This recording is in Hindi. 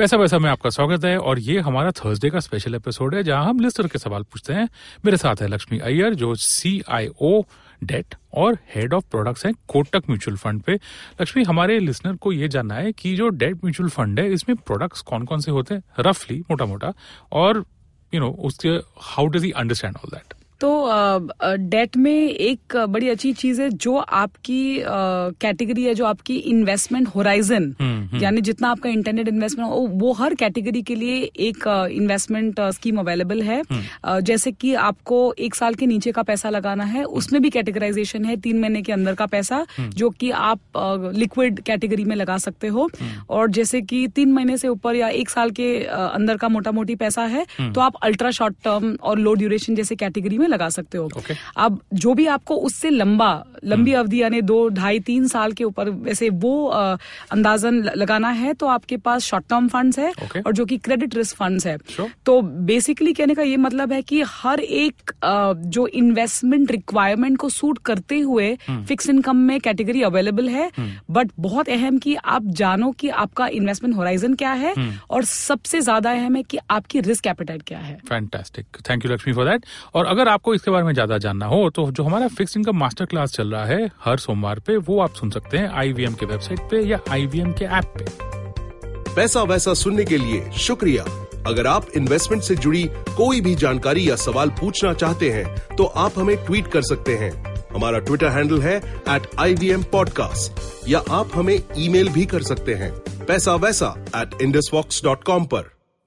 पैसा पैसा में आपका स्वागत है और ये हमारा थर्सडे का स्पेशल एपिसोड है, जहाँ हम लिस्टर के सवाल पूछते हैं। मेरे साथ है लक्ष्मी अय्यर, जो सी आई ओ डेट और हेड ऑफ़ प्रोडक्ट्स हैं कोटक म्यूचुअल फंड पे। लक्ष्मी, हमारे लिसनर को ये जानना है कि जो डेट म्यूचुअल फंड है, इसमें प्रोडक्ट्स कौन कौन से होते हैं? रफली मोटा मोटा और यू नो उसके how does he understand all that तो डेट में एक बड़ी अच्छी चीज़ है जो आपकी कैटेगरी है जो आपकी इन्वेस्टमेंट होराइजन यानी जितना आपका इंटरनेट इन्वेस्टमेंट हो वो हर कैटेगरी के लिए एक इन्वेस्टमेंट स्कीम अवेलेबल है। जैसे कि आपको एक साल के नीचे का पैसा लगाना है उसमें भी कैटेगराइजेशन है तीन महीने के अंदर का पैसा जो कि आप लिक्विड कैटेगरी में लगा सकते हो। और जैसे कि तीन महीने से ऊपर या एक साल के अंदर का मोटा मोटी पैसा है तो आप अल्ट्रा शॉर्ट टर्म और लो ड्यूरेशन जैसे कैटेगरी में लगा सकते हो। Okay. अब जो भी आपको उससे लंबा लंबी अवधि यानी दो ढाई तीन साल के ऊपर वैसे वो अंदाजन लगाना है तो आपके पास शॉर्ट टर्म फंड्स है Okay. और जो कि क्रेडिट रिस्क फंड्स है। Sure. तो बेसिकली कहने का ये मतलब है कि हर एक जो इन्वेस्टमेंट रिक्वायरमेंट को सूट करते हुए फिक्स इनकम में कैटेगरी अवेलेबल है बट बहुत अहम कि आप जानो कि आपका इन्वेस्टमेंट होराइजन क्या है और सबसे ज़्यादा अहम है कि आपकी रिस्क एपेटाइट क्या है। Fantastic thank you Lakshmi for that और अगर आपको इसके बारे में ज़्यादा जानना हो तो जो हमारा फिक्स इनकम मास्टर क्लास चल रहा है, हर सोमवार पे, वो आप सुन सकते हैं आईवीएम के वेबसाइट पे या आईवीएम के ऐप पे। पैसा वैसा सुनने के लिए शुक्रिया। अगर आप इन्वेस्टमेंट से जुड़ी कोई भी जानकारी या सवाल पूछना चाहते हैं तो आप हमें ट्वीट कर सकते हैं। हमारा ट्विटर हैंडल है at I V M podcast या आप हमें ईमेल भी कर सकते हैं। पैसा वैसा एट इंडसवॉक्स डॉट कॉम पर।